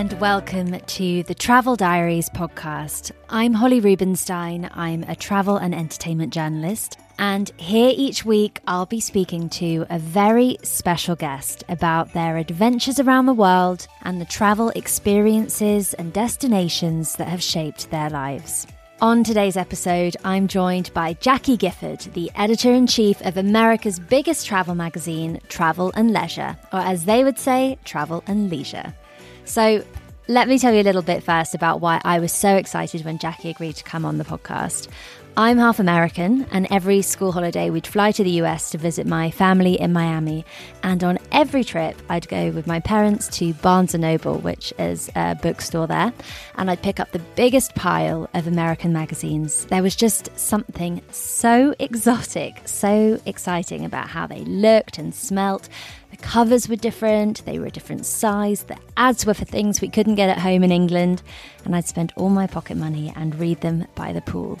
and welcome to the Travel Diaries podcast. I'm Holly Rubenstein. I'm a travel and entertainment journalist. And here each week, I'll be speaking to a very special guest about their adventures around the world and the travel experiences and destinations that have shaped their lives. On today's episode, I'm joined by Jackie Gifford, the editor in chief of America's biggest travel magazine, Travel and Leisure, or as they would say, Travel and Leisure. So, let me tell you a little bit first about why I was so excited when Jackie agreed to come on the podcast. I'm half American, and every school holiday we'd fly to the US to visit my family in Miami. And on every trip, I'd go with my parents to Barnes & Noble, which is a bookstore there, and I'd pick up the biggest pile of American magazines. There was just something so exotic, so exciting about how they looked and smelt, the covers were different, they were a different size, the ads were for things we couldn't get at home in England, and I'd spend all my pocket money and read them by the pool.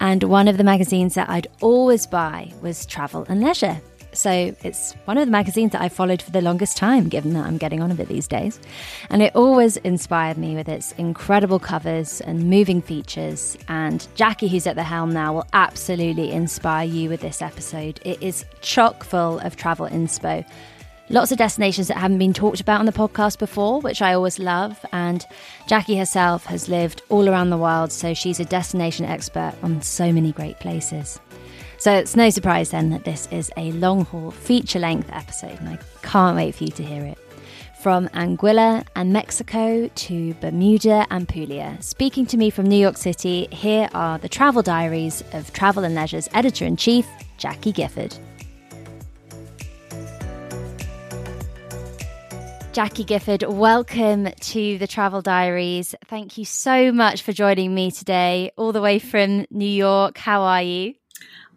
And one of the magazines that I'd always buy was Travel and Leisure. So it's one of the magazines that I followed for the longest time, given that I'm getting on a bit these days. And it always inspired me with its incredible covers and moving features. And Jackie, who's at the helm now, will absolutely inspire you with this episode. It is chock full of travel inspo Lots of destinations that haven't been talked about on the podcast before, which I always love. And Jackie herself has lived all around the world, so she's a destination expert on so many great places. So it's no surprise then that this is a long haul feature length episode, and I can't wait for you to hear it. From Anguilla and Mexico to Bermuda and Puglia. Speaking to me from New York City, here are the travel diaries of Travel and Leisure's editor in chief, Jackie Gifford. Jackie Gifford, welcome to the Travel Diaries. Thank you so much for joining me today, all the way from New York. How are you?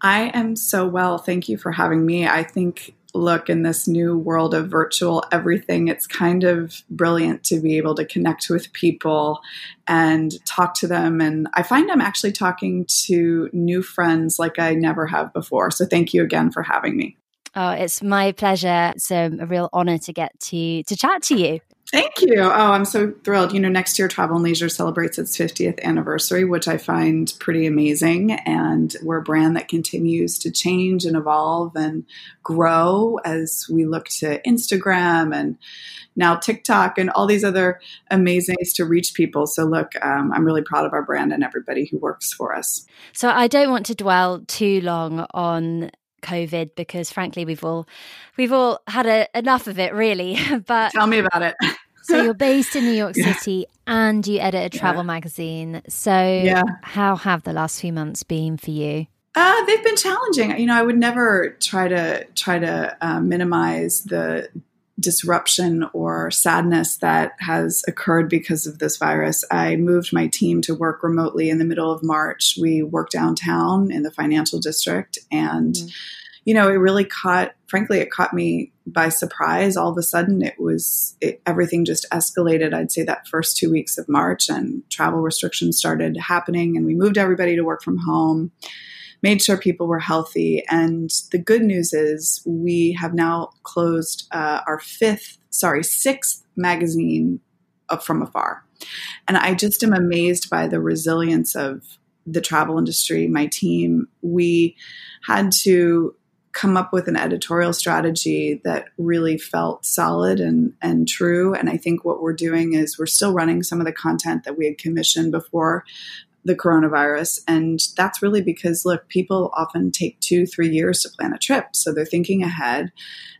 I am so well. Thank you for having me. I think, look, in this new world of virtual everything, it's kind of brilliant to be able to connect with people and talk to them. And I find I'm actually talking to new friends like I never have before. So thank you again for having me. Oh, it's my pleasure. It's a real honor to get to to chat to you. Thank you. Oh, I'm so thrilled. You know, next year Travel and Leisure celebrates its 50th anniversary, which I find pretty amazing. And we're a brand that continues to change and evolve and grow as we look to Instagram and now TikTok and all these other amazing ways to reach people. So, look, um, I'm really proud of our brand and everybody who works for us. So, I don't want to dwell too long on COVID because frankly we've all we've all had a, enough of it really. but tell me about it. so you're based in New York City yeah. and you edit a travel yeah. magazine. So yeah. how have the last few months been for you? Uh, they've been challenging. You know, I would never try to try to uh, minimize the disruption or sadness that has occurred because of this virus. I moved my team to work remotely in the middle of March. We work downtown in the financial district and mm-hmm. you know, it really caught frankly it caught me by surprise all of a sudden it was it, everything just escalated i'd say that first two weeks of march and travel restrictions started happening and we moved everybody to work from home made sure people were healthy. And the good news is we have now closed uh, our fifth, sorry, sixth magazine from afar. And I just am amazed by the resilience of the travel industry, my team. We had to come up with an editorial strategy that really felt solid and, and true. And I think what we're doing is we're still running some of the content that we had commissioned before the coronavirus. And that's really because, look, people often take two, three years to plan a trip. So they're thinking ahead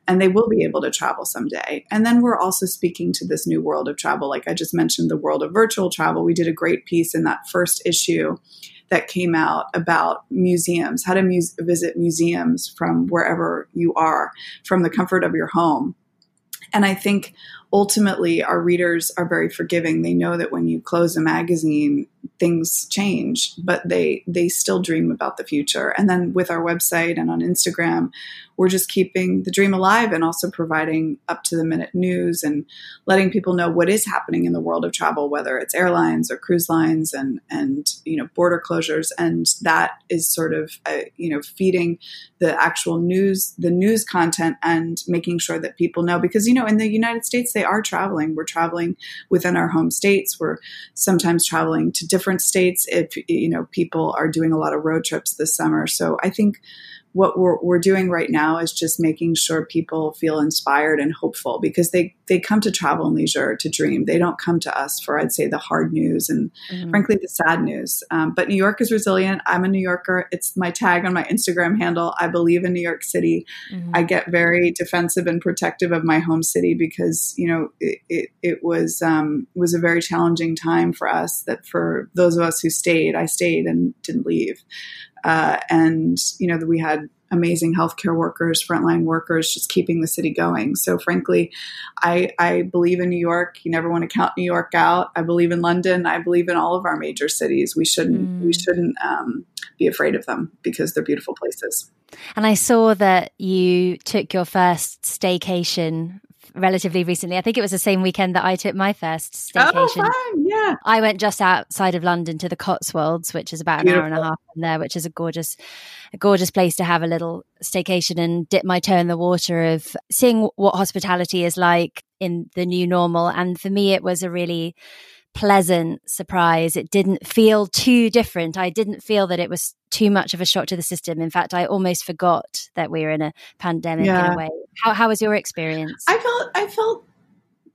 and they will be able to travel someday. And then we're also speaking to this new world of travel. Like I just mentioned, the world of virtual travel. We did a great piece in that first issue that came out about museums, how to visit museums from wherever you are, from the comfort of your home. And I think ultimately our readers are very forgiving. They know that when you close a magazine, things change, but they they still dream about the future. And then with our website and on Instagram, we're just keeping the dream alive and also providing up to the minute news and letting people know what is happening in the world of travel, whether it's airlines or cruise lines and and you know border closures. And that is sort of uh, you know feeding the actual news, the news content, and making sure that people know because you know in the United States they are traveling. We're traveling within our home states. We're sometimes traveling to different states if you know people are doing a lot of road trips this summer. So I think what we're, we're doing right now is just making sure people feel inspired and hopeful because they, they come to travel and leisure to dream. They don't come to us for, I'd say, the hard news and mm-hmm. frankly, the sad news. Um, but New York is resilient. I'm a New Yorker. It's my tag on my Instagram handle. I believe in New York City. Mm-hmm. I get very defensive and protective of my home city because, you know, it, it, it was, um, was a very challenging time for us that for those of us who stayed, I stayed and didn't leave. Uh, and, you know, we had amazing healthcare workers, frontline workers, just keeping the city going. So, frankly, I, I believe in New York. You never want to count New York out. I believe in London. I believe in all of our major cities. We shouldn't mm. we shouldn't um, be afraid of them because they're beautiful places. And I saw that you took your first staycation relatively recently. I think it was the same weekend that I took my first oh, staycation. Oh, fun. Yeah. I went just outside of London to the Cotswolds, which is about Beautiful. an hour and a half from there, which is a gorgeous, a gorgeous place to have a little staycation and dip my toe in the water of seeing what hospitality is like in the new normal. And for me, it was a really pleasant surprise. It didn't feel too different. I didn't feel that it was too much of a shock to the system. In fact, I almost forgot that we were in a pandemic yeah. in a way. How, how was your experience? I felt I felt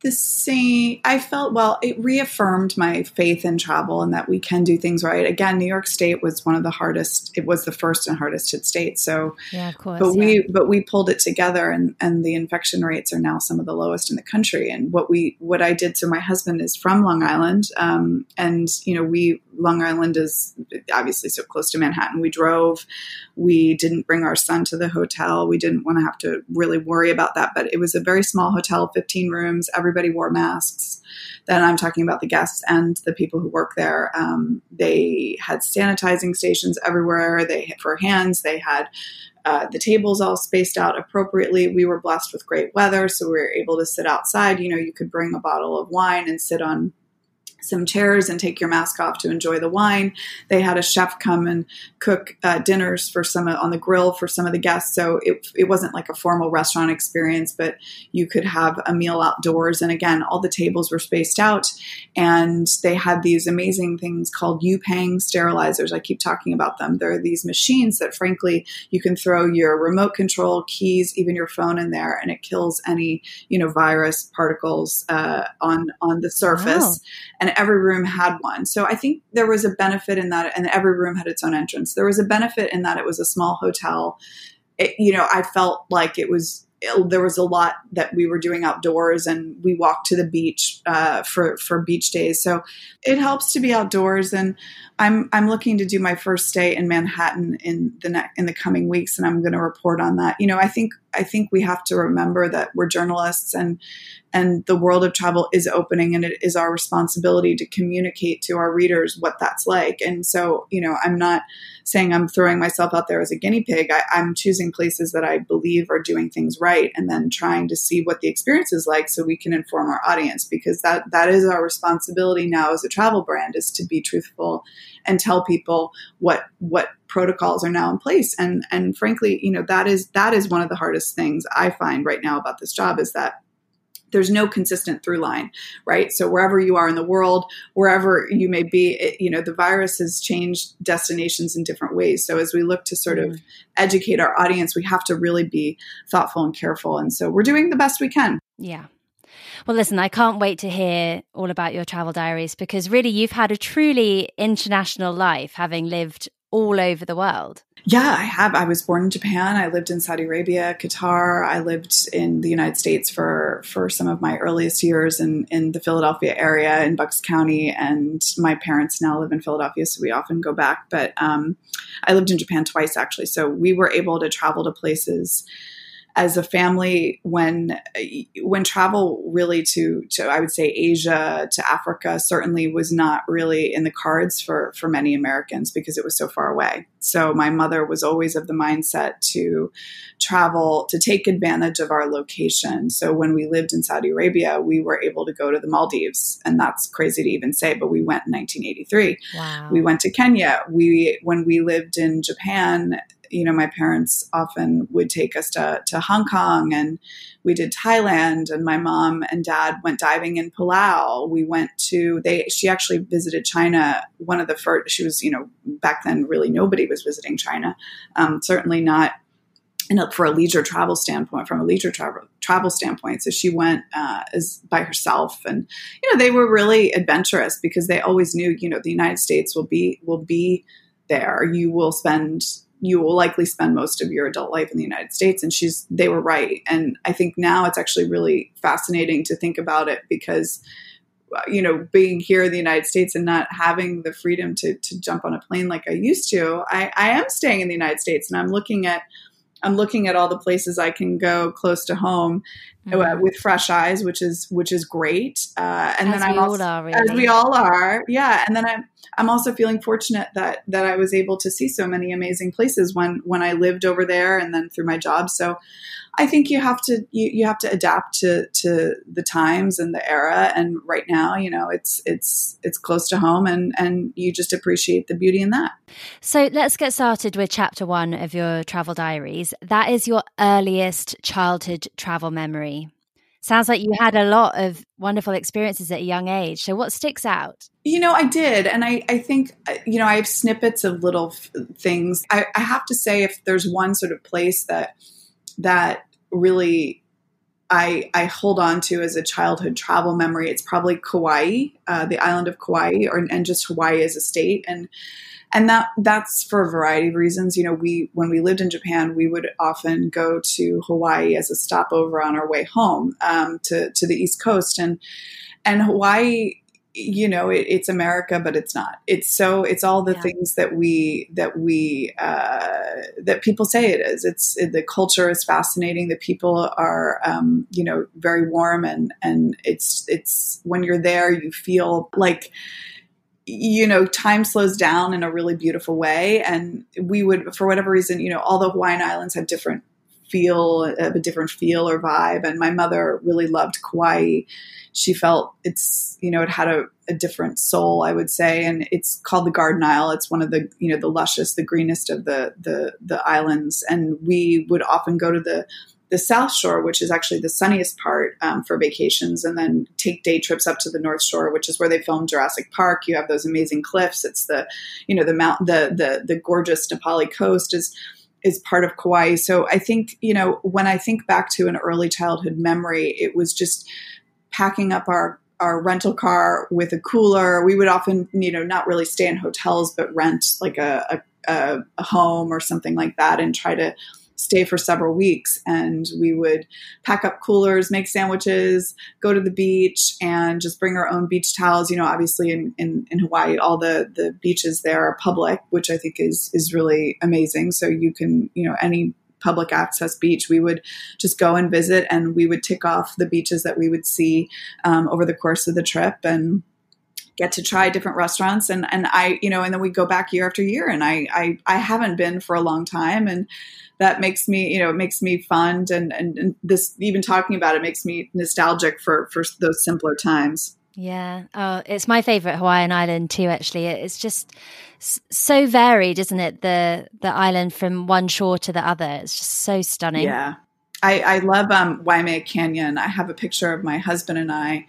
the same. I felt, well, it reaffirmed my faith in travel and that we can do things right. Again, New York State was one of the hardest, it was the first and hardest hit state. So, yeah, of course. But yeah. we, but we pulled it together and, and the infection rates are now some of the lowest in the country. And what we, what I did, so my husband is from Long Island. Um, and, you know, we, Long Island is obviously so close to Manhattan. We drove, we didn't bring our son to the hotel. We didn't want to have to really worry about that, but it was a very small hotel, 15 rooms. Every everybody wore masks. Then I'm talking about the guests and the people who work there. Um, they had sanitizing stations everywhere. They for hands. They had uh, the tables all spaced out appropriately. We were blessed with great weather, so we were able to sit outside. You know, you could bring a bottle of wine and sit on some chairs and take your mask off to enjoy the wine. They had a chef come and cook uh, dinners for some on the grill for some of the guests. So it, it wasn't like a formal restaurant experience, but you could have a meal outdoors. And again, all the tables were spaced out, and they had these amazing things called Yupang sterilizers. I keep talking about them. There are these machines that, frankly, you can throw your remote control keys, even your phone in there, and it kills any you know virus particles uh, on on the surface. Wow. And and every room had one. So I think there was a benefit in that, and every room had its own entrance. There was a benefit in that it was a small hotel. It, you know, I felt like it was there was a lot that we were doing outdoors and we walked to the beach uh, for for beach days so it helps to be outdoors and i'm i'm looking to do my first stay in manhattan in the ne- in the coming weeks and i'm going to report on that you know i think i think we have to remember that we're journalists and and the world of travel is opening and it is our responsibility to communicate to our readers what that's like. And so you know i'm not saying i'm throwing myself out there as a guinea pig. I, i'm choosing places that i believe are doing things right and then trying to see what the experience is like so we can inform our audience because that that is our responsibility now as a travel brand is to be truthful and tell people what what protocols are now in place and and frankly you know that is that is one of the hardest things i find right now about this job is that there's no consistent through line, right? So wherever you are in the world, wherever you may be, it, you know, the virus has changed destinations in different ways. So as we look to sort of mm-hmm. educate our audience, we have to really be thoughtful and careful. And so we're doing the best we can. Yeah. Well, listen, I can't wait to hear all about your travel diaries because really you've had a truly international life having lived all over the world. Yeah, I have. I was born in Japan. I lived in Saudi Arabia, Qatar. I lived in the United States for for some of my earliest years in in the Philadelphia area in Bucks County. And my parents now live in Philadelphia, so we often go back. But um, I lived in Japan twice actually, so we were able to travel to places as a family when when travel really to to I would say Asia to Africa certainly was not really in the cards for for many Americans because it was so far away. So my mother was always of the mindset to travel to take advantage of our location. So when we lived in Saudi Arabia, we were able to go to the Maldives, and that's crazy to even say, but we went in 1983. Wow. We went to Kenya. We when we lived in Japan you know, my parents often would take us to, to Hong Kong and we did Thailand and my mom and dad went diving in Palau. We went to, they, she actually visited China. One of the first, she was, you know, back then really nobody was visiting China. Um, certainly not and for a leisure travel standpoint, from a leisure travel travel standpoint. So she went uh, as by herself, and you know they were really adventurous because they always knew you know the United States will be will be there. You will spend you will likely spend most of your adult life in the United States, and she's they were right. And I think now it's actually really fascinating to think about it because uh, you know, being here in the United States and not having the freedom to, to jump on a plane like I used to, I, I am staying in the United States and I'm looking at I'm looking at all the places I can go close to home mm-hmm. with fresh eyes, which is which is great. Uh, and as then I'm also, are, really. as we all are, yeah. And then I'm I'm also feeling fortunate that that I was able to see so many amazing places when when I lived over there, and then through my job. So I think you have to you, you have to adapt to to the times and the era. And right now, you know, it's it's it's close to home, and and you just appreciate the beauty in that. So let's get started with chapter one of your travel diaries. That is your earliest childhood travel memory. Sounds like you had a lot of wonderful experiences at a young age. So, what sticks out? You know, I did. And I, I think, uh, you know, I have snippets of little f- things. I, I have to say, if there's one sort of place that that really I, I hold on to as a childhood travel memory. It's probably Kauai, uh, the island of Kauai, or and just Hawaii as a state, and and that that's for a variety of reasons. You know, we when we lived in Japan, we would often go to Hawaii as a stopover on our way home um, to to the East Coast, and and Hawaii you know it, it's america but it's not. It's so it's all the yeah. things that we that we uh, that people say it is. It's it, the culture is fascinating. The people are um, you know very warm and and it's it's when you're there you feel like you know time slows down in a really beautiful way. And we would for whatever reason you know all the hawaiian islands have different feel a different feel or vibe. And my mother really loved kauai. She felt it's you know it had a, a, different soul i would say. And it's called the garden isle. It's one of the you know the luscious the greenest of the the the islands. And we would often go to the the south shore which is actually the sunniest part um, for vacations and then take day trips up to the north shore which is where they filmed jurassic park. You have those amazing cliffs. It's the you know the mount the the, the gorgeous Na Pali coast is is part of Kauai. So I think, you know, when I think back to an early childhood memory, it was just packing up our our rental car with a cooler. We would often, you know, not really stay in hotels, but rent like a, a, a home or something like that and try to stay for several weeks. And we would pack up coolers, make sandwiches, go to the beach, and just bring our own beach towels. You know, obviously in, in, in Hawaii, all the, the beaches there are public, which I think is is really amazing. So you can, you know, any public access beach, we would just go and visit and we would tick off the beaches that we would see um, over the course of the trip and get to try different restaurants and and I you know and then we go back year after year and I I, I haven't been for a long time and that makes me you know it makes me fond and, and and this even talking about it makes me nostalgic for for those simpler times yeah. Oh, it's my favorite Hawaiian island too. Actually, it's just so varied, isn't it? The the island from one shore to the other. It's just so stunning. Yeah. I, I love um, Waimea Canyon. I have a picture of my husband and I.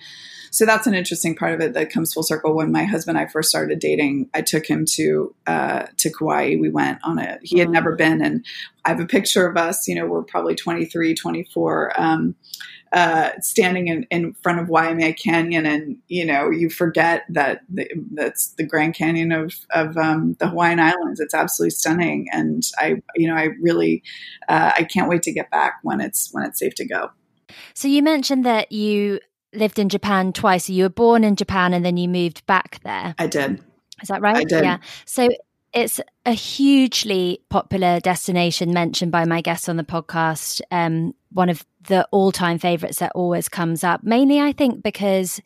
So that's an interesting part of it that comes full circle. When my husband and I first started dating, I took him to uh, to Kauai. We went on a he had never been, and I have a picture of us. You know, we're probably 23, 24. Um, uh, standing in, in front of Waimea Canyon, and you know you forget that the, that's the Grand Canyon of of um, the Hawaiian Islands. It's absolutely stunning, and I you know I really uh, I can't wait to get back when it's when it's safe to go. So you mentioned that you lived in Japan twice. So you were born in Japan and then you moved back there. I did. Is that right? I did. Yeah. So it's a hugely popular destination mentioned by my guests on the podcast. Um, one of the all time favorites that always comes up, mainly, I think, because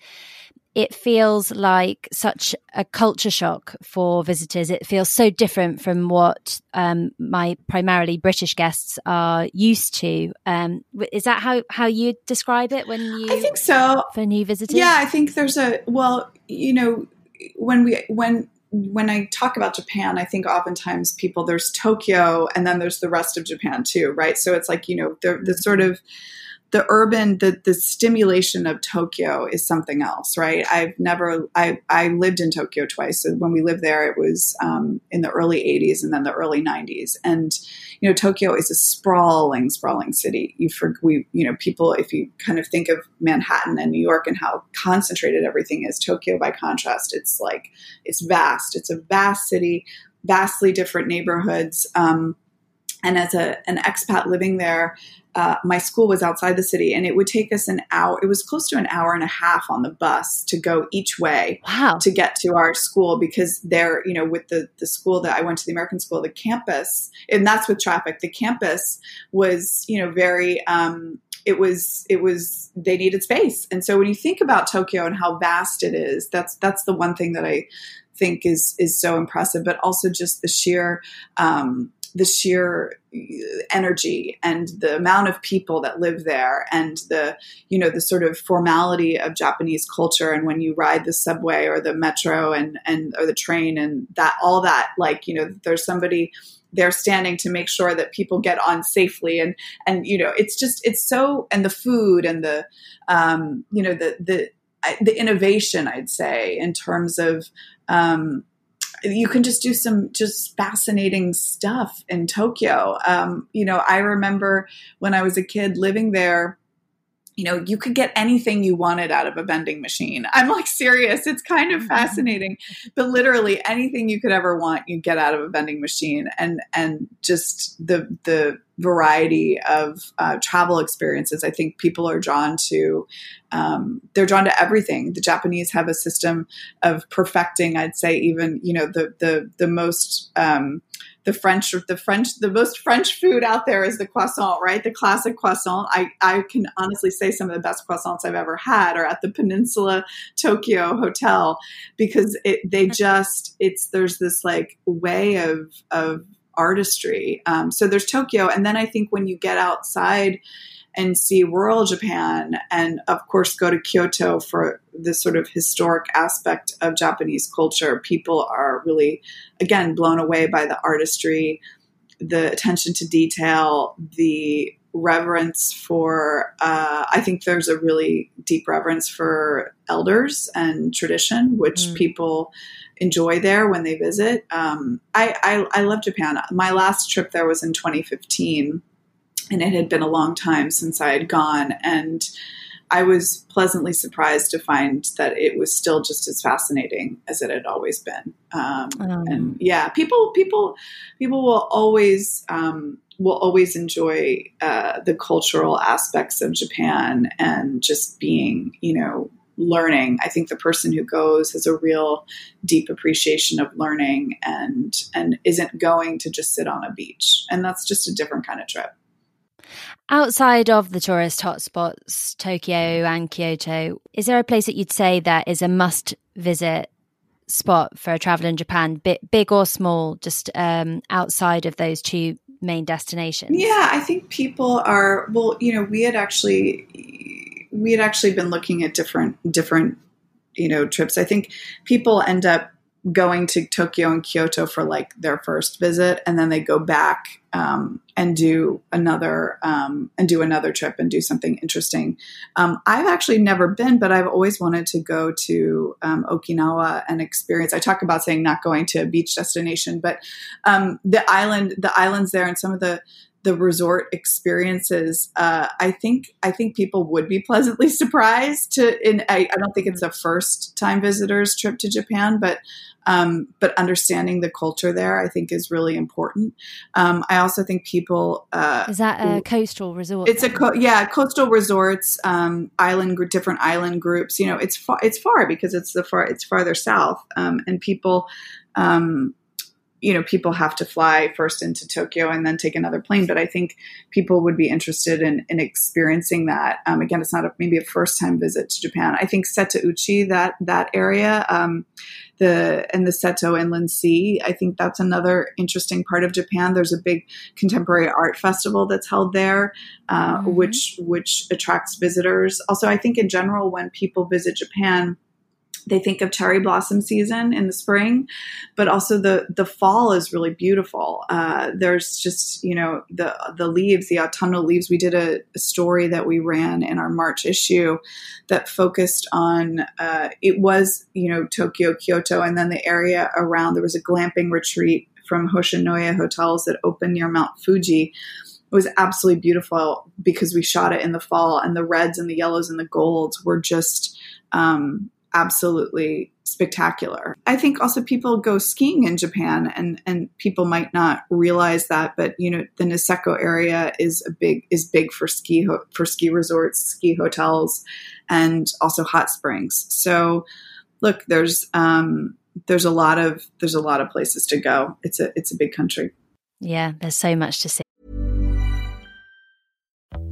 it feels like such a culture shock for visitors. It feels so different from what um, my primarily British guests are used to. Um, is that how, how you describe it when you? I think so for new visitors. Yeah, I think there's a well, you know, when we when when I talk about Japan, I think oftentimes people there's Tokyo and then there's the rest of Japan too, right? So it's like you know the the sort of the urban the the stimulation of Tokyo is something else, right? I've never I I lived in Tokyo twice. So when we lived there, it was um, in the early '80s and then the early '90s, and you know Tokyo is a sprawling, sprawling city. You for we you know people if you kind of think of Manhattan and New York and how concentrated everything is, Tokyo by contrast, it's like it's vast. It's a vast city, vastly different neighborhoods. Um, and as a, an expat living there, uh, my school was outside the city and it would take us an hour it was close to an hour and a half on the bus to go each way wow. to get to our school because there you know with the the school that i went to the american school the campus and that's with traffic the campus was you know very um, it was it was they needed space and so when you think about tokyo and how vast it is that's that's the one thing that i think is is so impressive but also just the sheer um, the sheer uh, energy and the amount of people that live there and the you know the sort of formality of Japanese culture and when you ride the subway or the metro and and or the train and that all that like you know there's somebody there standing to make sure that people get on safely and and you know it's just it's so and the food and the um you know the the the innovation I'd say in terms of um you can just do some just fascinating stuff in Tokyo. Um, you know, I remember when I was a kid living there, you know, you could get anything you wanted out of a vending machine. I'm like serious. It's kind of mm-hmm. fascinating. But literally anything you could ever want, you get out of a vending machine and and just the the variety of uh, travel experiences. I think people are drawn to um, they're drawn to everything. The Japanese have a system of perfecting, I'd say, even, you know, the the the most um, the French, the French, the most French food out there is the croissant, right? The classic croissant. I, I can honestly say some of the best croissants I've ever had are at the Peninsula Tokyo Hotel because it, they just, it's, there's this like way of, of artistry. Um, so there's Tokyo. And then I think when you get outside, and see rural Japan, and of course, go to Kyoto for the sort of historic aspect of Japanese culture. People are really, again, blown away by the artistry, the attention to detail, the reverence for, uh, I think there's a really deep reverence for elders and tradition, which mm. people enjoy there when they visit. Um, I, I, I love Japan. My last trip there was in 2015 and it had been a long time since I had gone. And I was pleasantly surprised to find that it was still just as fascinating as it had always been. Um, um. And yeah, people, people, people will always um, will always enjoy uh, the cultural aspects of Japan and just being, you know, learning. I think the person who goes has a real deep appreciation of learning and and isn't going to just sit on a beach. And that's just a different kind of trip. Outside of the tourist hotspots, Tokyo and Kyoto, is there a place that you'd say that is a must visit spot for a traveler in Japan, big or small, just um, outside of those two main destinations? Yeah, I think people are, well, you know, we had actually, we had actually been looking at different, different, you know, trips. I think people end up going to Tokyo and Kyoto for like their first visit, and then they go back um, and do another um, and do another trip and do something interesting. Um, I've actually never been, but I've always wanted to go to um, Okinawa and experience. I talk about saying not going to a beach destination, but um, the island, the islands there, and some of the the resort experiences, uh, I think I think people would be pleasantly surprised to. In I, I, don't think it's a first time visitors trip to Japan, but um, but understanding the culture there, I think, is really important. Um, I also think people uh, is that a coastal resort? It's a co- yeah, coastal resorts, um, island different island groups. You know, it's far it's far because it's the far it's farther south, um, and people um, you know people have to fly first into Tokyo and then take another plane. But I think people would be interested in, in experiencing that. Um, again, it's not a, maybe a first time visit to Japan. I think Setouchi that that area. Um, the and the Seto Inland Sea. I think that's another interesting part of Japan. There's a big contemporary art festival that's held there, uh, mm-hmm. which which attracts visitors. Also, I think in general, when people visit Japan, they think of cherry blossom season in the spring, but also the the fall is really beautiful. Uh, there's just you know the the leaves, the autumnal leaves. We did a, a story that we ran in our March issue that focused on uh, it was you know Tokyo, Kyoto, and then the area around. There was a glamping retreat from Hoshinoya Hotels that opened near Mount Fuji. It was absolutely beautiful because we shot it in the fall, and the reds and the yellows and the golds were just um, absolutely spectacular. I think also people go skiing in Japan and and people might not realize that but you know the Niseko area is a big is big for ski ho- for ski resorts, ski hotels and also hot springs. So look, there's um there's a lot of there's a lot of places to go. It's a it's a big country. Yeah, there's so much to see.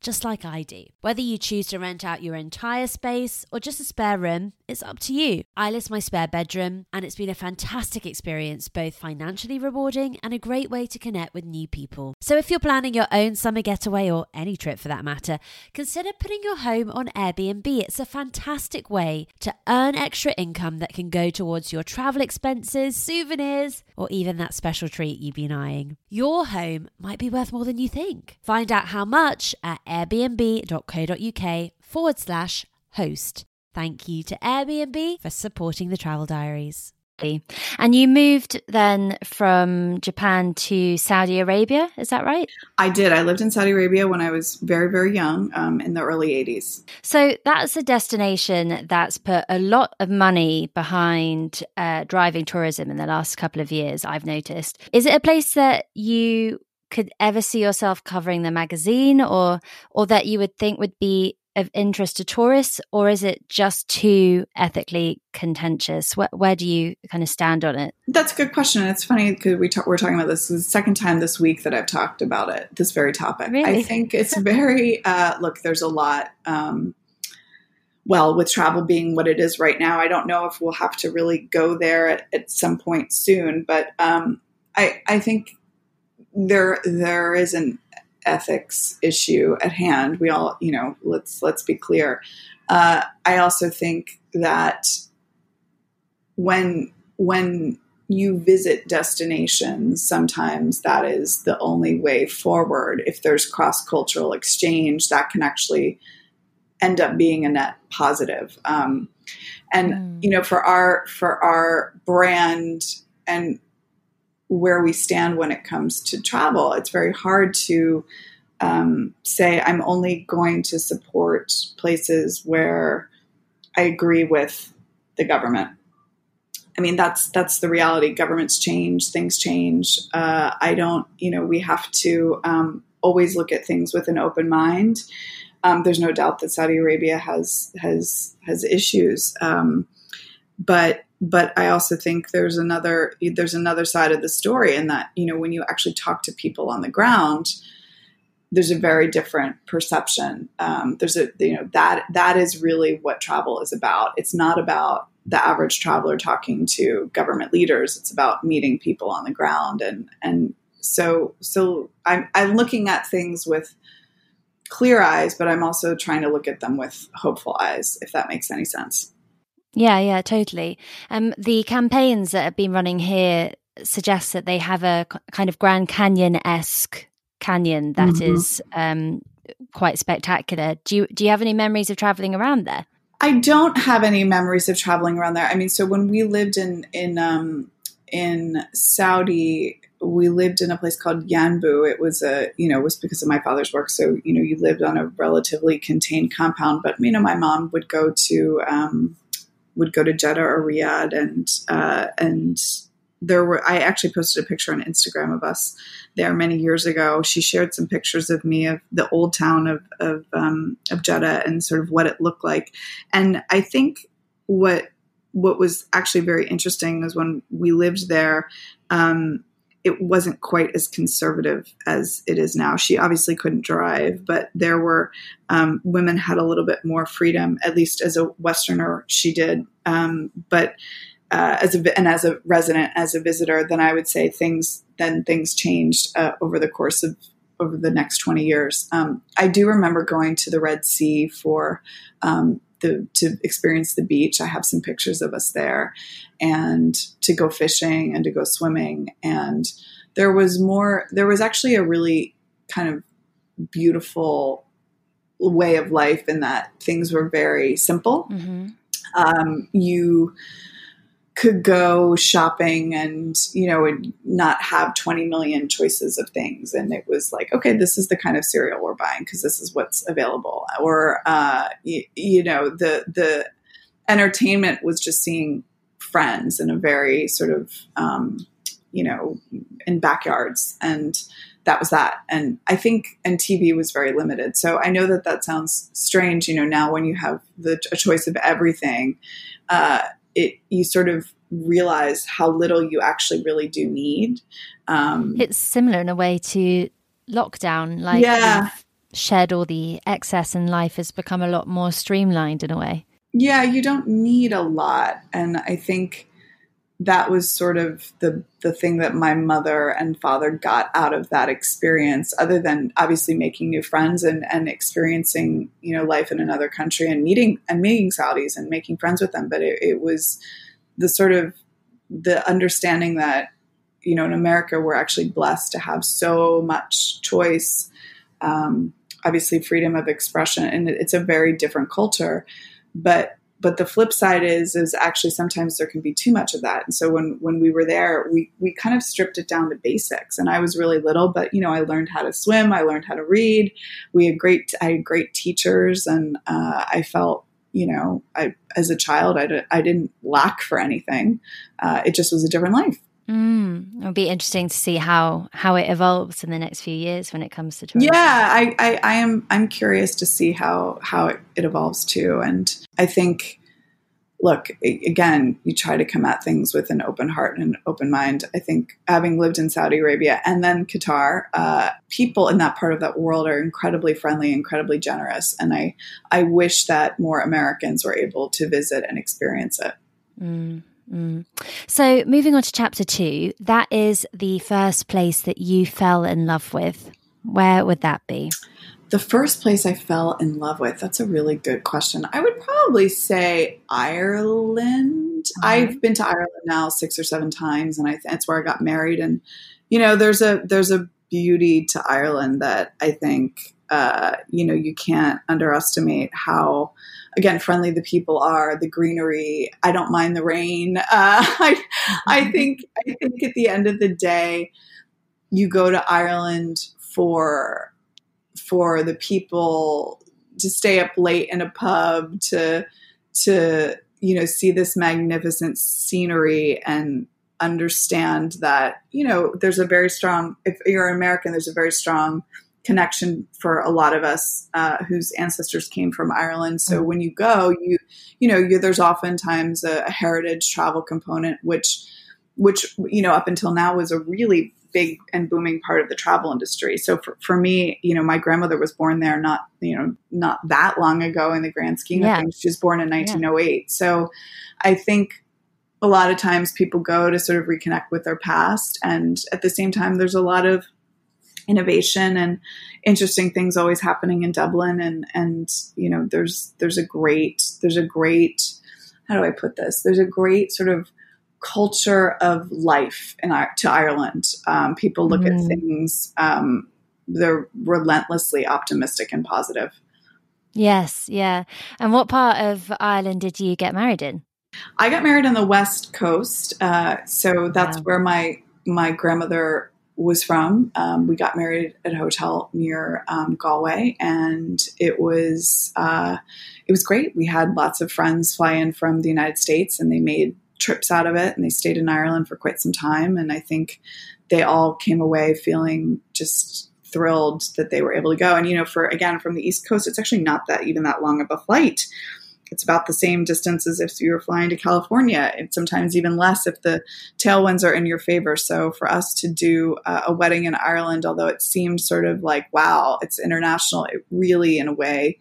Just like I do. Whether you choose to rent out your entire space or just a spare room, it's up to you. I list my spare bedroom, and it's been a fantastic experience, both financially rewarding and a great way to connect with new people. So, if you're planning your own summer getaway or any trip for that matter, consider putting your home on Airbnb. It's a fantastic way to earn extra income that can go towards your travel expenses, souvenirs, or even that special treat you've been eyeing. Your home might be worth more than you think. Find out how much at airbnb.co.uk forward slash host. Thank you to Airbnb for supporting the travel diaries. And you moved then from Japan to Saudi Arabia, is that right? I did. I lived in Saudi Arabia when I was very, very young um, in the early 80s. So that's a destination that's put a lot of money behind uh, driving tourism in the last couple of years, I've noticed. Is it a place that you could ever see yourself covering the magazine or or that you would think would be of interest to tourists or is it just too ethically contentious where, where do you kind of stand on it that's a good question it's funny because we talk, we're talking about this, this the second time this week that i've talked about it this very topic really? i think it's very uh, look there's a lot um, well, with travel being what it is right now, I don't know if we'll have to really go there at, at some point soon. But um, I, I think there there is an ethics issue at hand. We all, you know, let's let's be clear. Uh, I also think that when when you visit destinations, sometimes that is the only way forward. If there's cross cultural exchange, that can actually end up being a net positive. Um, and mm. you know, for our for our brand and where we stand when it comes to travel. It's very hard to um, say, I'm only going to support places where I agree with the government. I mean, that's that's the reality. Governments change, things change. Uh, I don't, you know, we have to um, always look at things with an open mind. Um, there's no doubt that Saudi Arabia has has has issues, um, but but I also think there's another there's another side of the story in that you know when you actually talk to people on the ground, there's a very different perception. Um, there's a you know that that is really what travel is about. It's not about the average traveler talking to government leaders. It's about meeting people on the ground and and so so I'm I'm looking at things with clear eyes, but I'm also trying to look at them with hopeful eyes, if that makes any sense. Yeah, yeah, totally. Um, the campaigns that have been running here suggest that they have a kind of Grand Canyon esque canyon that mm-hmm. is um, quite spectacular. Do you do you have any memories of traveling around there? I don't have any memories of traveling around there. I mean, so when we lived in in um, in Saudi, we lived in a place called Yanbu. It was a, you know, it was because of my father's work. So, you know, you lived on a relatively contained compound. But, you know, my mom would go to, um, would go to Jeddah or Riyadh and, uh, and there were, I actually posted a picture on Instagram of us there many years ago. She shared some pictures of me of the old town of, of, um, of Jeddah and sort of what it looked like. And I think what, what was actually very interesting was when we lived there, um, it wasn't quite as conservative as it is now. She obviously couldn't drive, but there were um, women had a little bit more freedom, at least as a Westerner, she did. Um, but uh, as a and as a resident, as a visitor, then I would say things then things changed uh, over the course of over the next 20 years. Um, I do remember going to the Red Sea for um, the, to experience the beach. I have some pictures of us there, and to go fishing and to go swimming. And there was more. There was actually a really kind of beautiful way of life in that things were very simple. Mm-hmm. Um, you could go shopping and you know and not have 20 million choices of things. And it was like okay this is the kind of cereal we're buying because this is what's available. Or uh, you, you, know the the entertainment was just seeing friends in a very sort of um, you know in backyards. And that was that. And i think and tv was very limited. So i know that that sounds strange you know now when you have the a choice of everything uh, it you sort of realize how little you actually really do need. Um, it's similar in a way to lockdown, like yeah. shed all the excess, and life has become a lot more streamlined in a way. Yeah, you don't need a lot, and I think that was sort of the the thing that my mother and father got out of that experience other than obviously making new friends and and experiencing you know life in another country and meeting and meeting saudis and making friends with them. But it, it was the sort of the understanding that you know in america we're actually blessed to have so much choice um, obviously freedom of expression and it's a very different culture. But but the flip side is is actually sometimes there can be too much of that. And so when when we were there we we kind of stripped it down to basics. And i was really little but you know i learned how to swim i learned how to read. We had great i had great teachers and uh, i felt you know i as a child I d- I didn't lack for anything. Uh, it just was a different life Mm, it'll be interesting to see how how it evolves in the next few years when it comes to tourism. Yeah, I, I, I am I'm curious to see how how it, it evolves too, and I think look again you try to come at things with an open heart and an open mind i think having lived in saudi arabia and then qatar uh, people in that part of that world are incredibly friendly incredibly generous and i i wish that more americans were able to visit and experience it mm. Mm. So, moving on to chapter two, that is the first place that you fell in love with. Where would that be? The first place I fell in love with, that's a really good question. I would probably say Ireland. Mm-hmm. I've been to Ireland now six or seven times, and I, that's where I got married. And, you know, there's a, there's a beauty to Ireland that I think, uh, you know, you can't underestimate how again friendly the people are the greenery i don't mind the rain uh, I, I mm-hmm. think i think at the end of the day you go to ireland for for the people to stay up late in a pub to to you know see this magnificent scenery and understand that you know there's a very strong if you're american there's a very strong connection for a lot of us uh, whose ancestors came from Ireland. So mm-hmm. when you go, you you know you, there's oftentimes a, a, heritage travel component, which which you know up until now was a really big and booming part of the travel industry. So for, for me, you know, my grandmother was born there not you know not that long ago in the grand scheme yeah. of things. She was born in 1908. Yeah. So I think a lot of times people go to sort of reconnect with their past and at the same time there's a lot of innovation and interesting things always happening in Dublin and and you know there's there's a great there's a great how do I put this? There's a great sort of culture of life in to Ireland. Um, people look mm. at things; um, they're relentlessly optimistic and positive. Yes, yeah. And what part of Ireland did you get married in? I got married on the west coast, uh, so that's wow. where my my grandmother was from. Um, we got married at a hotel near um, Galway, and it was uh, it was great. We had lots of friends fly in from the United States, and they made trips out of it, and they stayed in Ireland for quite some time. And I think they all came away feeling just thrilled that they were able to go. And you know, for again from the East Coast, it's actually not that even that long of a flight it's about the same distance as if you were flying to California, and sometimes even less if the tailwinds are in your favor. So for us to do uh, a wedding in Ireland, although it seemed sort of like wow, it's international, it really, in a way,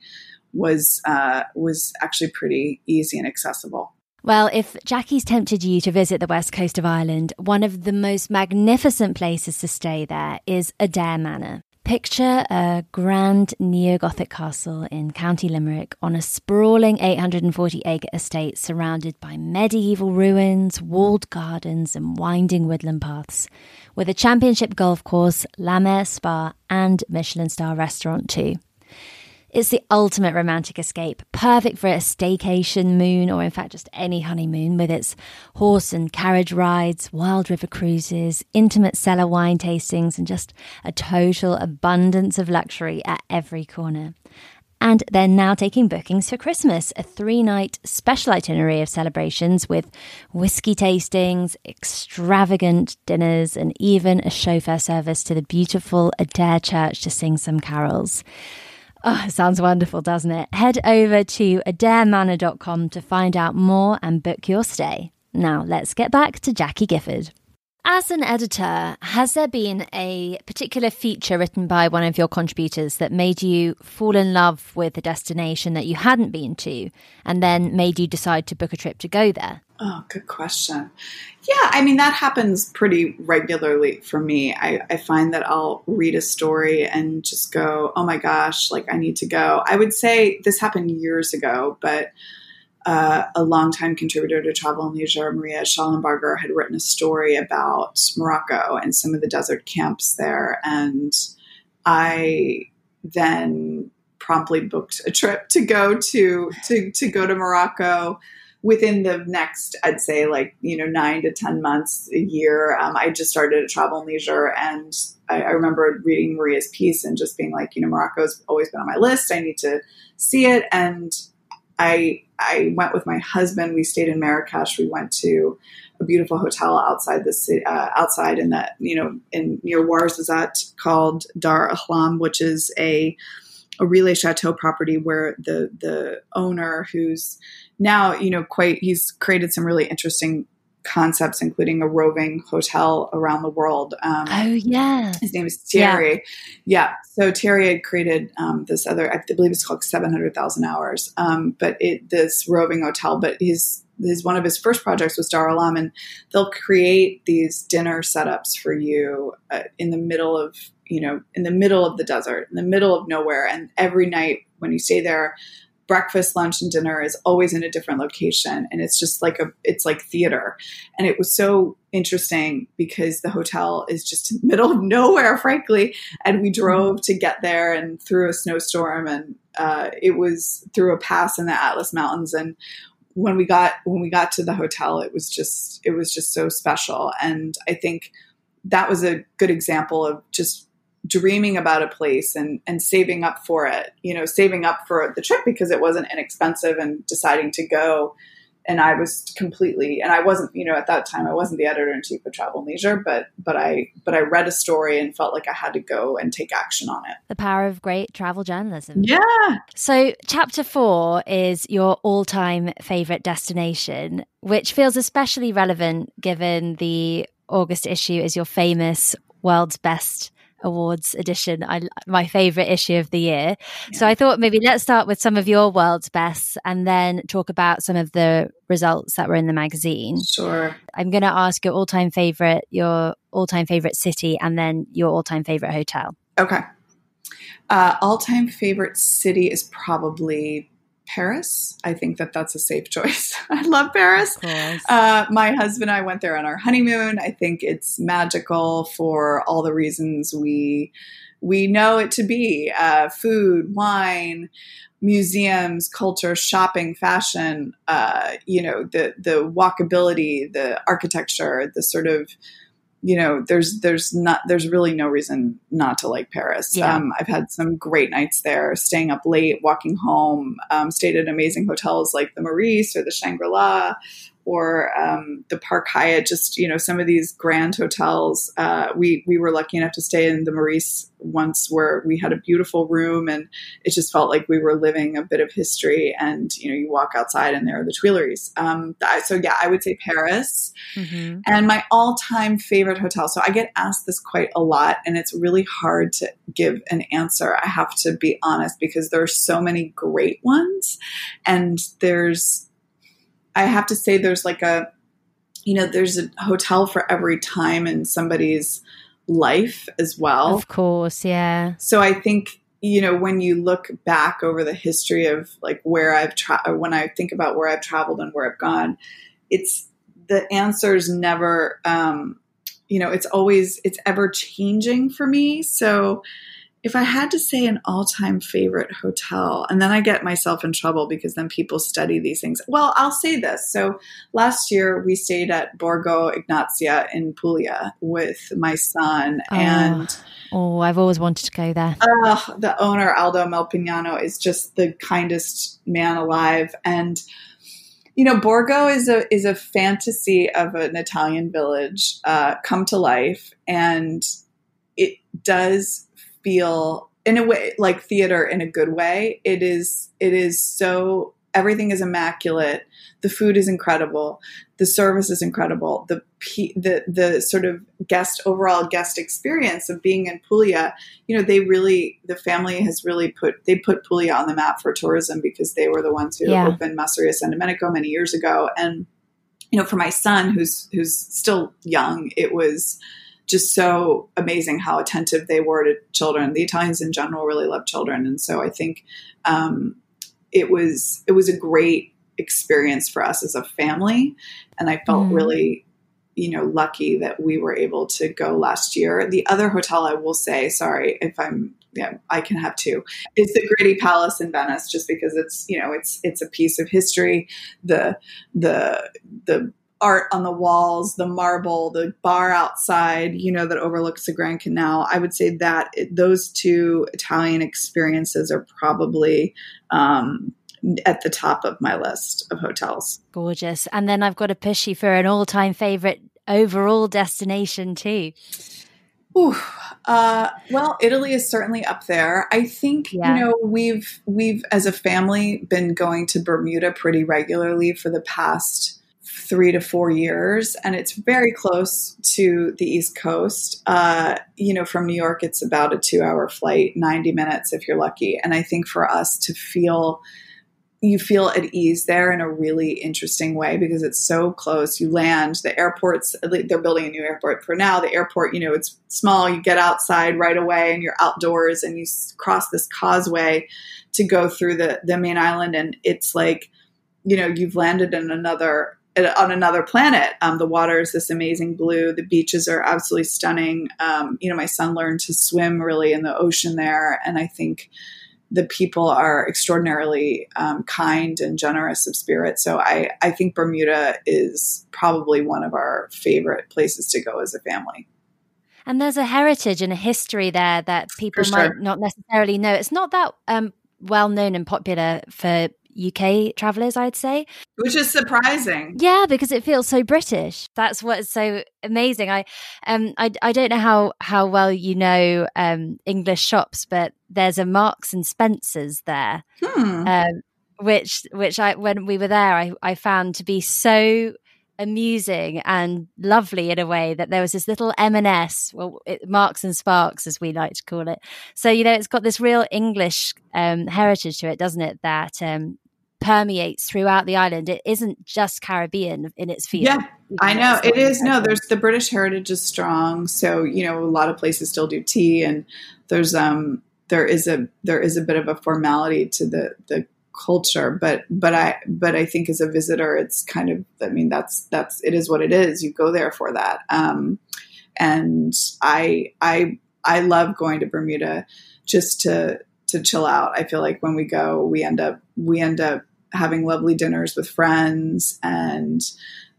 was uh, was actually pretty easy and accessible. Well, if Jackie's tempted you to visit the west coast of Ireland, one of the most magnificent places to stay there is Adare Manor. Picture a grand neo Gothic castle in County Limerick on a sprawling 840 acre estate surrounded by medieval ruins, walled gardens, and winding woodland paths, with a championship golf course, La Mer Spa, and Michelin star restaurant too. It's the ultimate romantic escape, perfect for a staycation moon or, in fact, just any honeymoon with its horse and carriage rides, wild river cruises, intimate cellar wine tastings, and just a total abundance of luxury at every corner. And they're now taking bookings for Christmas, a three night special itinerary of celebrations with whiskey tastings, extravagant dinners, and even a chauffeur service to the beautiful Adare Church to sing some carols. Oh, sounds wonderful, doesn't it? Head over to adaremanor.com to find out more and book your stay. Now, let's get back to Jackie Gifford. As an editor, has there been a particular feature written by one of your contributors that made you fall in love with a destination that you hadn't been to and then made you decide to book a trip to go there? Oh, good question. Yeah, I mean, that happens pretty regularly for me. I, I, find that I'll read a story and just go, oh my gosh, like I need to go. I would say this happened years ago, but uh, a longtime contributor to Travel and Leisure, Maria Shollenbarger, had written a story about Morocco and some of the desert camps there. And I then promptly booked a trip to go to to, to go to Morocco within the next, I'd say, like you know, nine to ten months, a year. Um, I just started at Travel and Leisure, and I, I, remember reading Maria's piece and just being like, you know, Morocco's always been on my list. I need to see it, and I I went with my husband. We stayed in Marrakesh. We went to a beautiful hotel outside the city, uh, outside in that you know in near Ouarzazate called Dar Ahlam, which is a a Relais Chateau property where the the owner who's now you know quite he's created some really interesting concepts including a roving hotel around the world um, oh yeah his name is thierry yeah, yeah. so thierry had created um, this other i believe it's called 700000 hours um, but it this roving hotel but his his one of his first projects was Dar Ahlam, and they'll create these dinner setups for you uh, in the middle of you know, in the middle of the desert, in the middle of nowhere. And every night when you stay there, breakfast, lunch, and dinner is always in a different location. And it's just like a, it's like theater. And it was so interesting because the hotel is just in the middle of nowhere, frankly. And we drove to get there and through a snowstorm. And uh, it was through a pass in the Atlas Mountains. And when we got when we got to the hotel, it was just it was just so special. And I think that was a good example of just dreaming about a place and and saving up for it you know saving up for the trip because it wasn't inexpensive and deciding to go and I was completely and I wasn't you know at that time I wasn't the editor in chief of Travel and Leisure but but I but I read a story and felt like I had to go and take action on it. The power of great travel journalism. Yeah. So chapter 4 is your all-time favorite destination which feels especially relevant given the August issue is your famous world's best Awards edition. I my favorite issue of the year. Yeah. So I thought maybe let's start with some of your world's best and then talk about some of the results that were in the magazine. Sure. I'm going to ask your all-time favorite, your all-time favorite city and then your all-time favorite hotel. Okay. Uh, all-time favorite city is probably Paris. I think that that's a safe choice. I love Paris. Uh, my husband and I went there on our honeymoon. I think it's magical for all the reasons we we know it to be: uh, food, wine, museums, culture, shopping, fashion. Uh, you know, the the walkability, the architecture, the sort of you know there's there's not there's really no reason not to like paris yeah. um, i've had some great nights there staying up late walking home um, stayed at amazing hotels like the Meurice or the shangri-la or um, the Park Hyatt, just you know some of these grand hotels. Uh, we we were lucky enough to stay in the Meurice once, where we had a beautiful room, and it just felt like we were living a bit of history. And you know, you walk outside, and there are the Tuileries. Um, so yeah, I would say Paris. Mm-hmm. And my all-time favorite hotel. So I get asked this quite a lot, and it's really hard to give an answer. I have to be honest because there are so many great ones, and there's I have to say there's like a you know there's a hotel for every time in somebody's life as well. Of course, yeah. So I think you know when you look back over the history of like where I've tra- when I think about where I've traveled and where I've gone, it's the answer's never um you know it's always it's ever changing for me. So if I had to say an all time favorite hotel, and then I get myself in trouble because then people study these things. Well, I'll say this. So last year we stayed at Borgo Egnazia in Puglia with my son. Oh. And oh, I've always wanted to go there. Uh, the owner, Aldo Melpignano, is just the kindest man alive. And you know, Borgo is a is a fantasy of an Italian village uh, come to life, and it does feel in a way like theater in a good way. It is it is so everything is immaculate. The food is incredible. The service is incredible. The the the sort of guest overall guest experience of being in Puglia, you know, they really the family has really put they put Puglia on the map for tourism because they were the ones who yeah. opened Masseria San Domenico many years ago. And you know, for my son who's who's still young, it was just so amazing how attentive they were to children. The Italians in general really love children, and so I think um, it was it was a great experience for us as a family, and I felt mm. really you know lucky that we were able to go last year. The other hotel I will say, sorry if I'm yeah, I can have two. It's the Gritti Palace in Venice, just because it's you know it's it's a piece of history. The the the art on the walls, the marble, the bar outside, you know, that overlooks the Grand Canal. I would say that those two Italian experiences are probably um, at the top of my list of hotels. Gorgeous. And then I've got to push you for an all time favorite overall destination, too. Ooh, uh, well, Italy is certainly up there. I think yeah. you know we've we've as a family been going to Bermuda pretty regularly for the past three to four years, and it's very close to the East Coast. Uh, you know, from New York, it's about a two hour flight, 90 minutes if you're lucky. And I think for us to feel, you feel at ease there in a really interesting way because it's so close. You land, the airport's, they're building a new airport for now. The airport, you know, it's small. You get outside right away and you're outdoors and you cross this causeway to go through the, the main island. And it's like, you know, you've landed in another on another planet. Um, the water is this amazing blue. The beaches are absolutely stunning. Um, you know, my son learned to swim really in the ocean there, and I think the people are extraordinarily um, kind and generous of spirit. So I, I think Bermuda is probably one of our favorite places to go as a family. And there's a heritage and a history there that people sure. might not necessarily know. It's not that um, well known and popular for UK travelers, I'd say. Which is surprising. Yeah, because it feels so British. That's what's so amazing. I um I, I don't know how how well you know um English shops, but there's a Marks and Spencers there. Hmm. Um which which I when we were there I, I found to be so amusing and lovely in a way that there was this little M&S, well, it, Marks and Sparks as we like to call it. So you know, it's got this real English um, heritage to it, doesn't it? That um, permeates throughout the island. It isn't just Caribbean in its feel. Yeah, I know it is. No, there's the British heritage is strong. So you know, a lot of places still do tea, and there's um there is a there is a bit of a formality to the the culture but but i but i think as a visitor it's kind of i mean that's that's it is what it is you go there for that um and i i i love going to bermuda just to to chill out i feel like when we go we end up we end up having lovely dinners with friends and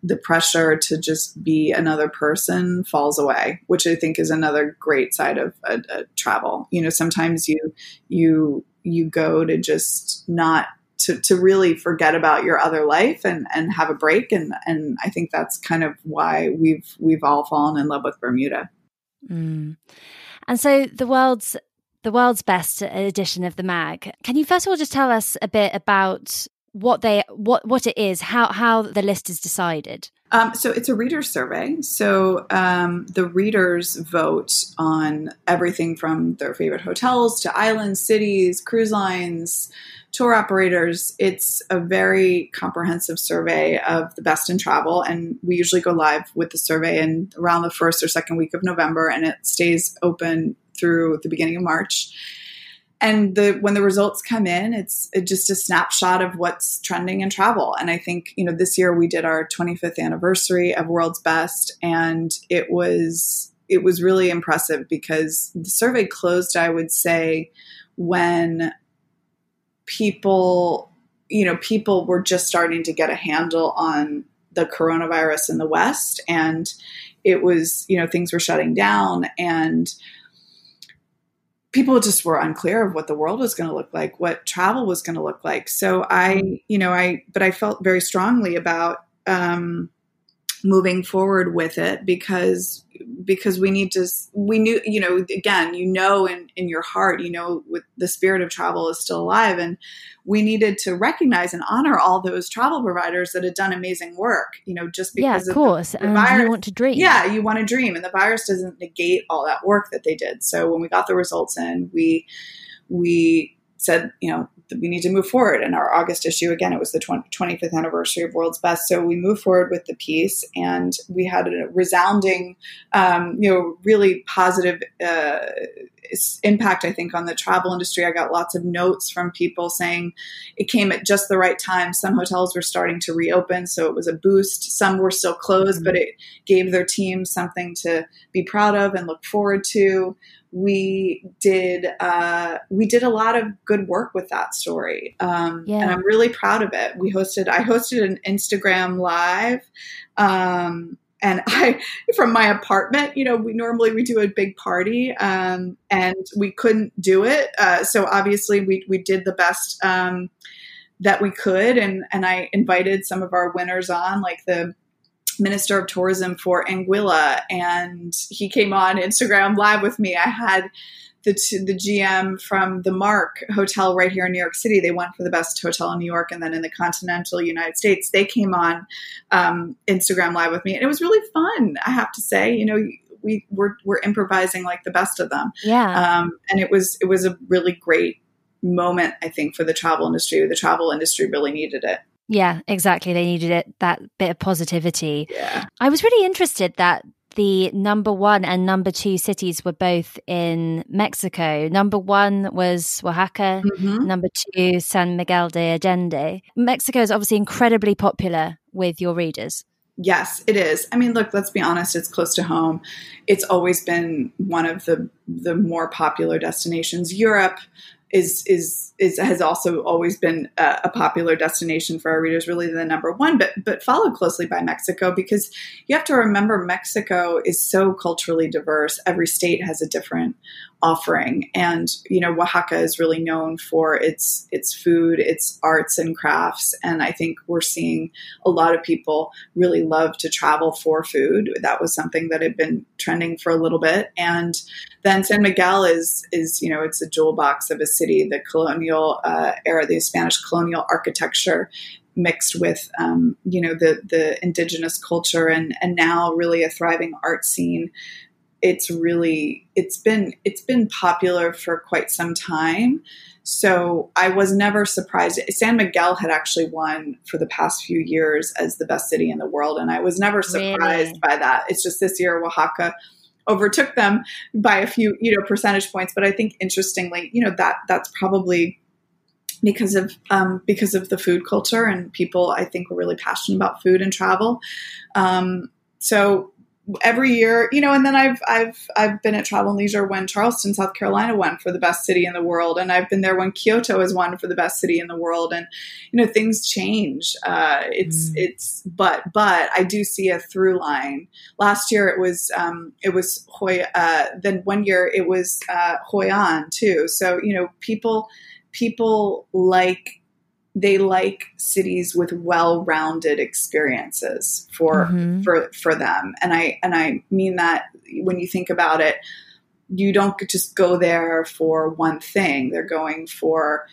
the pressure to just be another person falls away, which I think is another great side of a, a travel. You know, sometimes you you you go to just not to, to really forget about your other life and, and have a break and and I think that's kind of why we've we've all fallen in love with Bermuda. Mm. And so the world's the world's best edition of the mag. Can you first of all just tell us a bit about what they what what it is, how how the list is decided? Um, so it's a reader survey. So um, the readers vote on everything from their favorite hotels to islands, cities, cruise lines, tour operators. It's a very comprehensive survey of the best in travel, and we usually go live with the survey in around the first or second week of November, and it stays open through the beginning of March. And the when the results come in it's just a snapshot of what's trending in travel. And i think you know this year we did our 25th anniversary of world's best and it was it was really impressive because the survey closed i would say when people you know people were just starting to get a handle on the coronavirus in the west. And it was you know things were shutting down and people just were unclear of what the world was going to look like, what travel was going to look like. So I, you know, I, but I felt very strongly about um, moving forward with it because because we need to we knew you know again you know in in your heart you know with the spirit of travel is still alive and we needed to recognize and honor all those travel providers that had done amazing work you know just because yeah, of, course the, the and virus, you want to dream. Yeah you want to dream and the virus doesn't negate all that work that they did. So when we got the results in we we said you know we need to move forward. In our August issue, again, it was the 20, 25th anniversary of World's Best. So we moved forward with the piece and we had a resounding, um, you know, really positive uh, impact, I think, on the travel industry. I got lots of notes from people saying it came at just the right time. Some hotels were starting to reopen, so it was a boost. Some were still closed, mm-hmm. but it gave their teams something to be proud of and look forward to we did uh, we did a lot of good work with that story, um, yeah. and I'm really proud of it. We hosted I hosted an Instagram live. Um, and I, from my apartment, you know, we normally we do a big party, um, and we couldn't do it. Uh, so obviously, we we did the best um, that we could, and and I invited some of our winners on, like the minister of tourism for Anguilla, and he came on Instagram live with me. I had the the GM from the Mark Hotel right here in New York City. They went for the best hotel in New York, and then in the continental United States, they came on um, Instagram live with me, and it was really fun. I have to say, you know. We were, we're improvising like the best of them, yeah. Um, and it was it was a really great moment, I think, for the travel industry. The travel industry really needed it. Yeah, exactly. They needed it that bit of positivity. Yeah. I was really interested that the number one and number two cities were both in Mexico. Number one was Oaxaca, mm-hmm. number two, San Miguel de Allende. Mexico is obviously incredibly popular with your readers. Yes, it is. I mean, look, let's be honest, it's close to home. It's always been one of the the more popular destinations. Europe, is is is has also always been a, a, popular destination for our readers, really the number one, but but followed closely by Mexico because you have to remember Mexico is so culturally diverse. Every state has a different offering, and you know Oaxaca is really known for its its food, its arts and crafts, and I think we're seeing a lot of people really love to travel for food. That was something that had been trending for a little bit, and then San Miguel is is you know it's a jewel box of a city. The colonial uh, era, the Spanish colonial architecture mixed with um, you know the the indigenous culture and and now really a thriving art scene. It's really it's been it's been popular for quite some time. So i was never surprised. San miguel had actually won for the past few years as the best city in the world and i was never surprised really? by that. It's just this year oaxaca overtook them by a few, you know, percentage points. But I think interestingly, you know, that that's probably because of um, because of the food culture and people I think were really passionate about food and travel. Um, so every year, you know, and then I've I've I've been at Travel and Leisure when Charleston, South Carolina won for the best city in the world, and I've been there when Kyoto has won for the best city in the world, and you know things change. Uh, it's mm. it's but but I do see a through line. Last year it was um, it was Hoi. Uh, then one year it was uh, Hoi An too. So you know people people like they like cities with well-rounded experiences for mm-hmm. for for them and i and i mean that when you think about it you don't just go there for one thing they're going for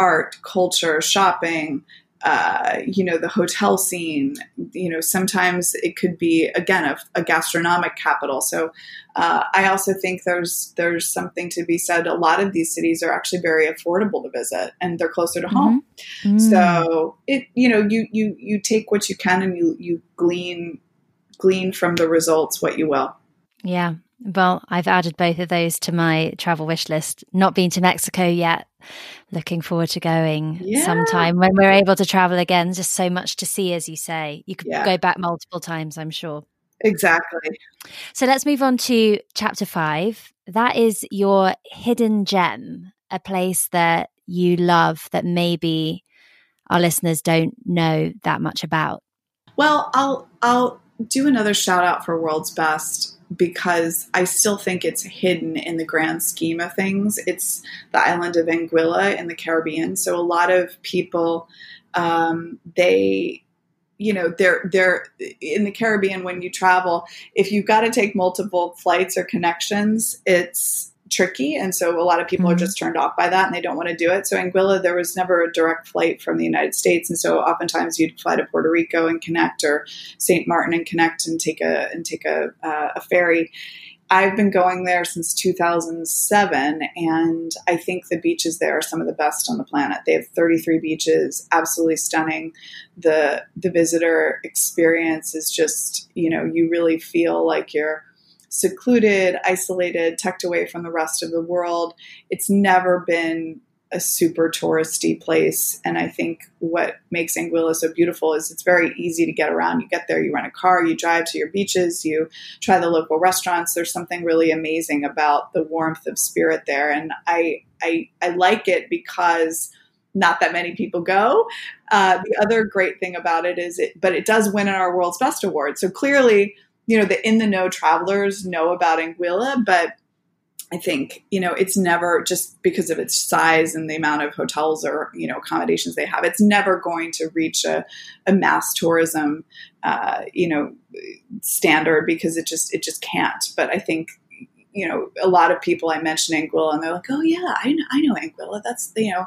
art culture shopping uh, you know the hotel scene you know sometimes it could be again a, a gastronomic capital. So uh, i also think there's there's something to be said. A lot of these cities are actually very affordable to visit and they're closer to mm-hmm. home mm. so it you know you you you take what you can and you you glean glean from the results what you will. Yeah well, I've added both of those to my travel wish list. Not been to Mexico yet. Looking forward to going yeah. sometime when we're able to travel again. Just so much to see, as you say. You could yeah. go back multiple times, I'm sure. Exactly. So let's move on to chapter five. That is your hidden gem, a place that you love that maybe our listeners don't know that much about. Well, I'll I'll do another shout out for World's Best because I still think it's hidden in the grand scheme of things. It's the island of Anguilla in the Caribbean. So a lot of people, um, they, you know, they're they're in the Caribbean when you travel. If you've got to take multiple flights or connections, it's tricky. And so a lot of people mm-hmm. are just turned off by that and they don't want to do it. So Anguilla, there was never a direct flight from the United States. And so oftentimes you'd fly to Puerto Rico and connect or St. Martin and connect and take a, and take a, uh, a ferry. I've been going there since 2007, and I think the beaches there are some of the best on the planet. They have 33 beaches, absolutely stunning. the The visitor experience is just, you know, you really feel like you're secluded, isolated, tucked away from the rest of the world. It's never been a super touristy place. And I think what makes Anguilla so beautiful is it's very easy to get around. You get there, you rent a car, you drive to your beaches, you try the local restaurants. There's something really amazing about the warmth of spirit there. And I I, I like it because not that many people go. Uh, the other great thing about it is it, but it does win in our World's Best Award. So clearly you know, the in the know travelers know about Anguilla, but I think, you know, it's never just because of its size and the amount of hotels or, you know, accommodations they have, it's never going to reach a, a mass tourism, uh, you know, standard because it just, it just can't. But I think, you know, a lot of people I mention Anguilla and they're like, oh yeah, I know, I know Anguilla. That's, you know,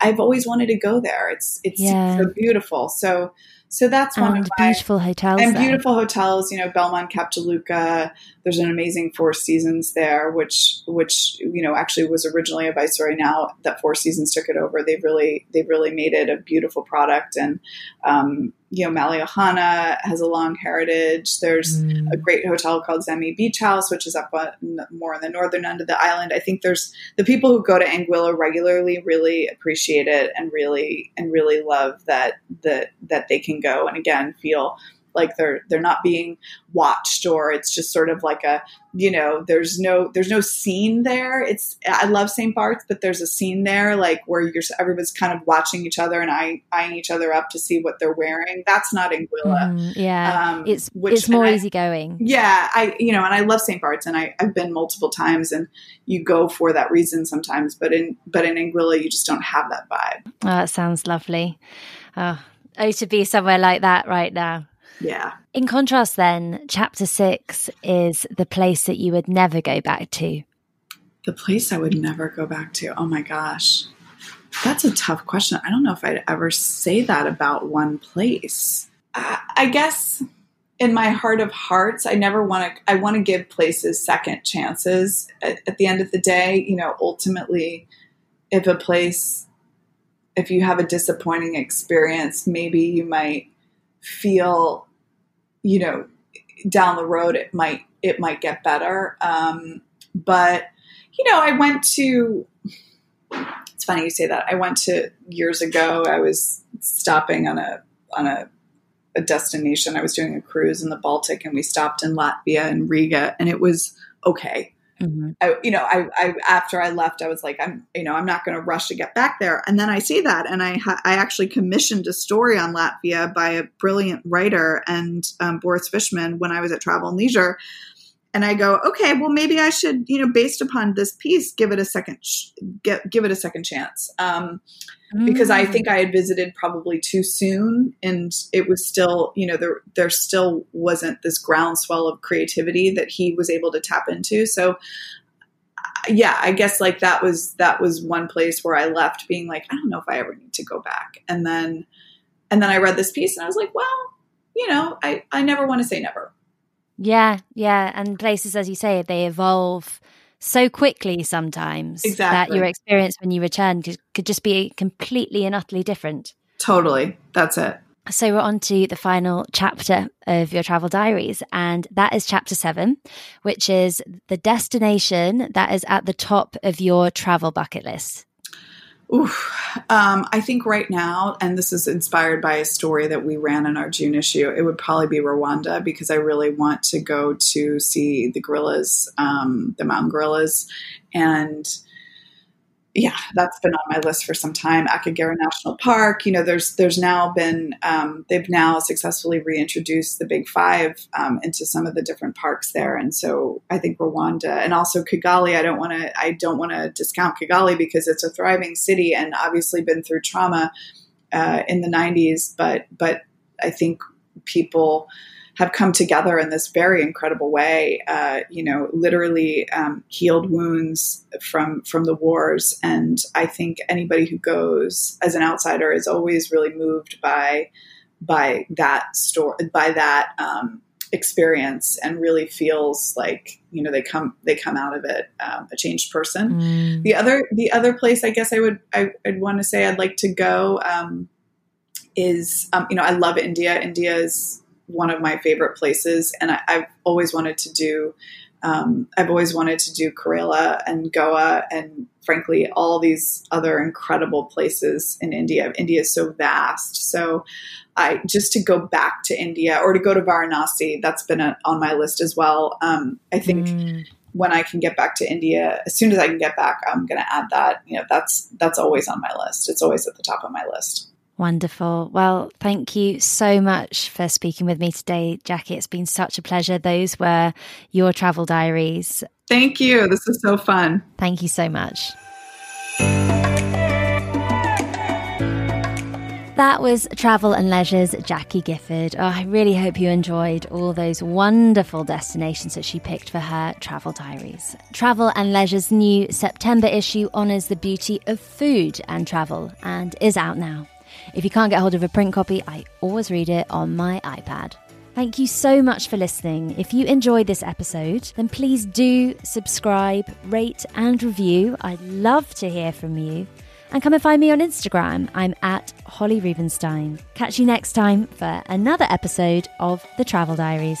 I've always wanted to go there. It's, it's yeah. so beautiful. So, so that's one and of my beautiful hotels. And there. beautiful hotels, you know, Belmond Cap Juluca. There's an amazing Four Seasons there, which which you know actually was originally a Viceroy. Now that Four Seasons took it over, they've really they've really made it a beautiful product. And um, you know, Malliouhana has a long heritage. There's mm. a great hotel called Zemi Beach House, which is up on, more on the northern end of the island. I think there's the people who go to Anguilla regularly really appreciate it and really and really love that that that they can go and again feel like they're they're not being watched or it's just sort of like a you know there's no there's no scene there. It's i love st bart's but there's a scene there like where you're everybody's kind of watching each other and eyeing, eyeing each other up to see what they're wearing. That's not anguilla mm, yeah. Um, it's which, it's more easygoing. Yeah i you know and i love st bart's and I, i've been multiple times and you go for that reason sometimes but in but in anguilla you just don't have that vibe. Oh that sounds lovely. Oh, oh to be somewhere like that right now yeah. In contrast, then, chapter six is the place that you would never go back to. The place I would never go back to. Oh my gosh. That's a tough question. I don't know if I'd ever say that about one place. I, I guess in my heart of hearts, I never want to, I want to give places second chances. At, at the end of the day, you know, ultimately, if a place, if you have a disappointing experience, maybe you might feel you know, down the road it might it might get better. Um, but you know, I went to it's funny you say that. I went to years ago. I was stopping on a on a, a destination. I was doing a cruise in the Baltic, and we stopped in Latvia and Riga, and it was okay. Mm-hmm. I, you know, I, I, after I left, I was like, I'm, you know, I'm not going to rush to get back there. And then I see that, and I, ha- I actually commissioned a story on Latvia by a brilliant writer and um, Boris Fishman when I was at Travel and Leisure, and I go, okay, well, maybe I should, you know, based upon this piece, give it a second, sh- get, give it a second chance. Um, mm. Because I think I had visited probably too soon, and it was still, you know, there there still wasn't this groundswell of creativity that he was able to tap into. So, yeah, I guess like that was that was one place where I left being like, I don't know if I ever need to go back. And then, and then I read this piece, and I was like, well, you know, I I never want to say never. Yeah, yeah. And places, as you say, they evolve so quickly sometimes exactly. that your experience when you return could, could just be completely and utterly different. Totally. That's it. So we're on to the final chapter of your travel diaries, and that is chapter seven, which is the destination that is at the top of your travel bucket list. Oof. Um, I think right now, and this is inspired by a story that we ran in our June issue, it would probably be Rwanda because I really want to go to see the gorillas, um, the mountain gorillas, and yeah, that's been on my list for some time. Akagera National Park. You know, there's there's now been um, they've now successfully reintroduced the Big Five um, into some of the different parks there, and so I think Rwanda and also Kigali. I don't want to I don't want to discount Kigali because it's a thriving city and obviously been through trauma uh, in the '90s, but but I think people have come together in this very incredible way. Uh, you know, literally um, healed wounds from from the wars, and I think anybody who goes as an outsider is always really moved by by that story, by that um, experience, and really feels like you know they come they come out of it um, a changed person. Mm. The other the other place I guess I would I, would want to say I'd like to go um, is um, you know I love India. India is one of my favorite places, and I, have always wanted to do. Um, I've always wanted to do Kerala and Goa, and frankly, all these other incredible places in India. India is so vast, so I just to go back to India or to go to Varanasi. That's been a, on my list as well. Um, I think. Mm when I can get back to India, as soon as I can get back, I'm going to add that. You know, that's that's always on my list. It's always at the top of my list. Wonderful. Well, thank you so much for speaking with me today, Jackie. It's been such a pleasure. Those were your travel diaries. Thank you. This is so fun. Thank you so much. That was Travel and Leisure's Jackie Gifford. Oh, I really hope you enjoyed all those wonderful destinations that she picked for her travel diaries. Travel and Leisure's new September issue honours the beauty of food and travel and is out now. If you can't get hold of a print copy, I always read it on my iPad. Thank you so much for listening. If you enjoyed this episode, then please do subscribe, rate, and review. I'd love to hear from you. And come and find me on Instagram. I'm at Holly Rubenstein. Catch you next time for another episode of The Travel Diaries.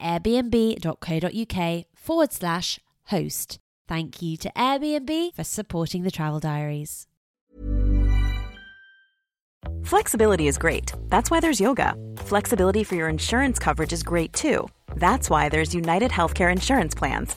airbnb.co.uk forward slash host. Thank you to Airbnb for supporting the travel diaries. Flexibility is great. That's why there's yoga. Flexibility for your insurance coverage is great too. That's why there's United Healthcare Insurance Plans.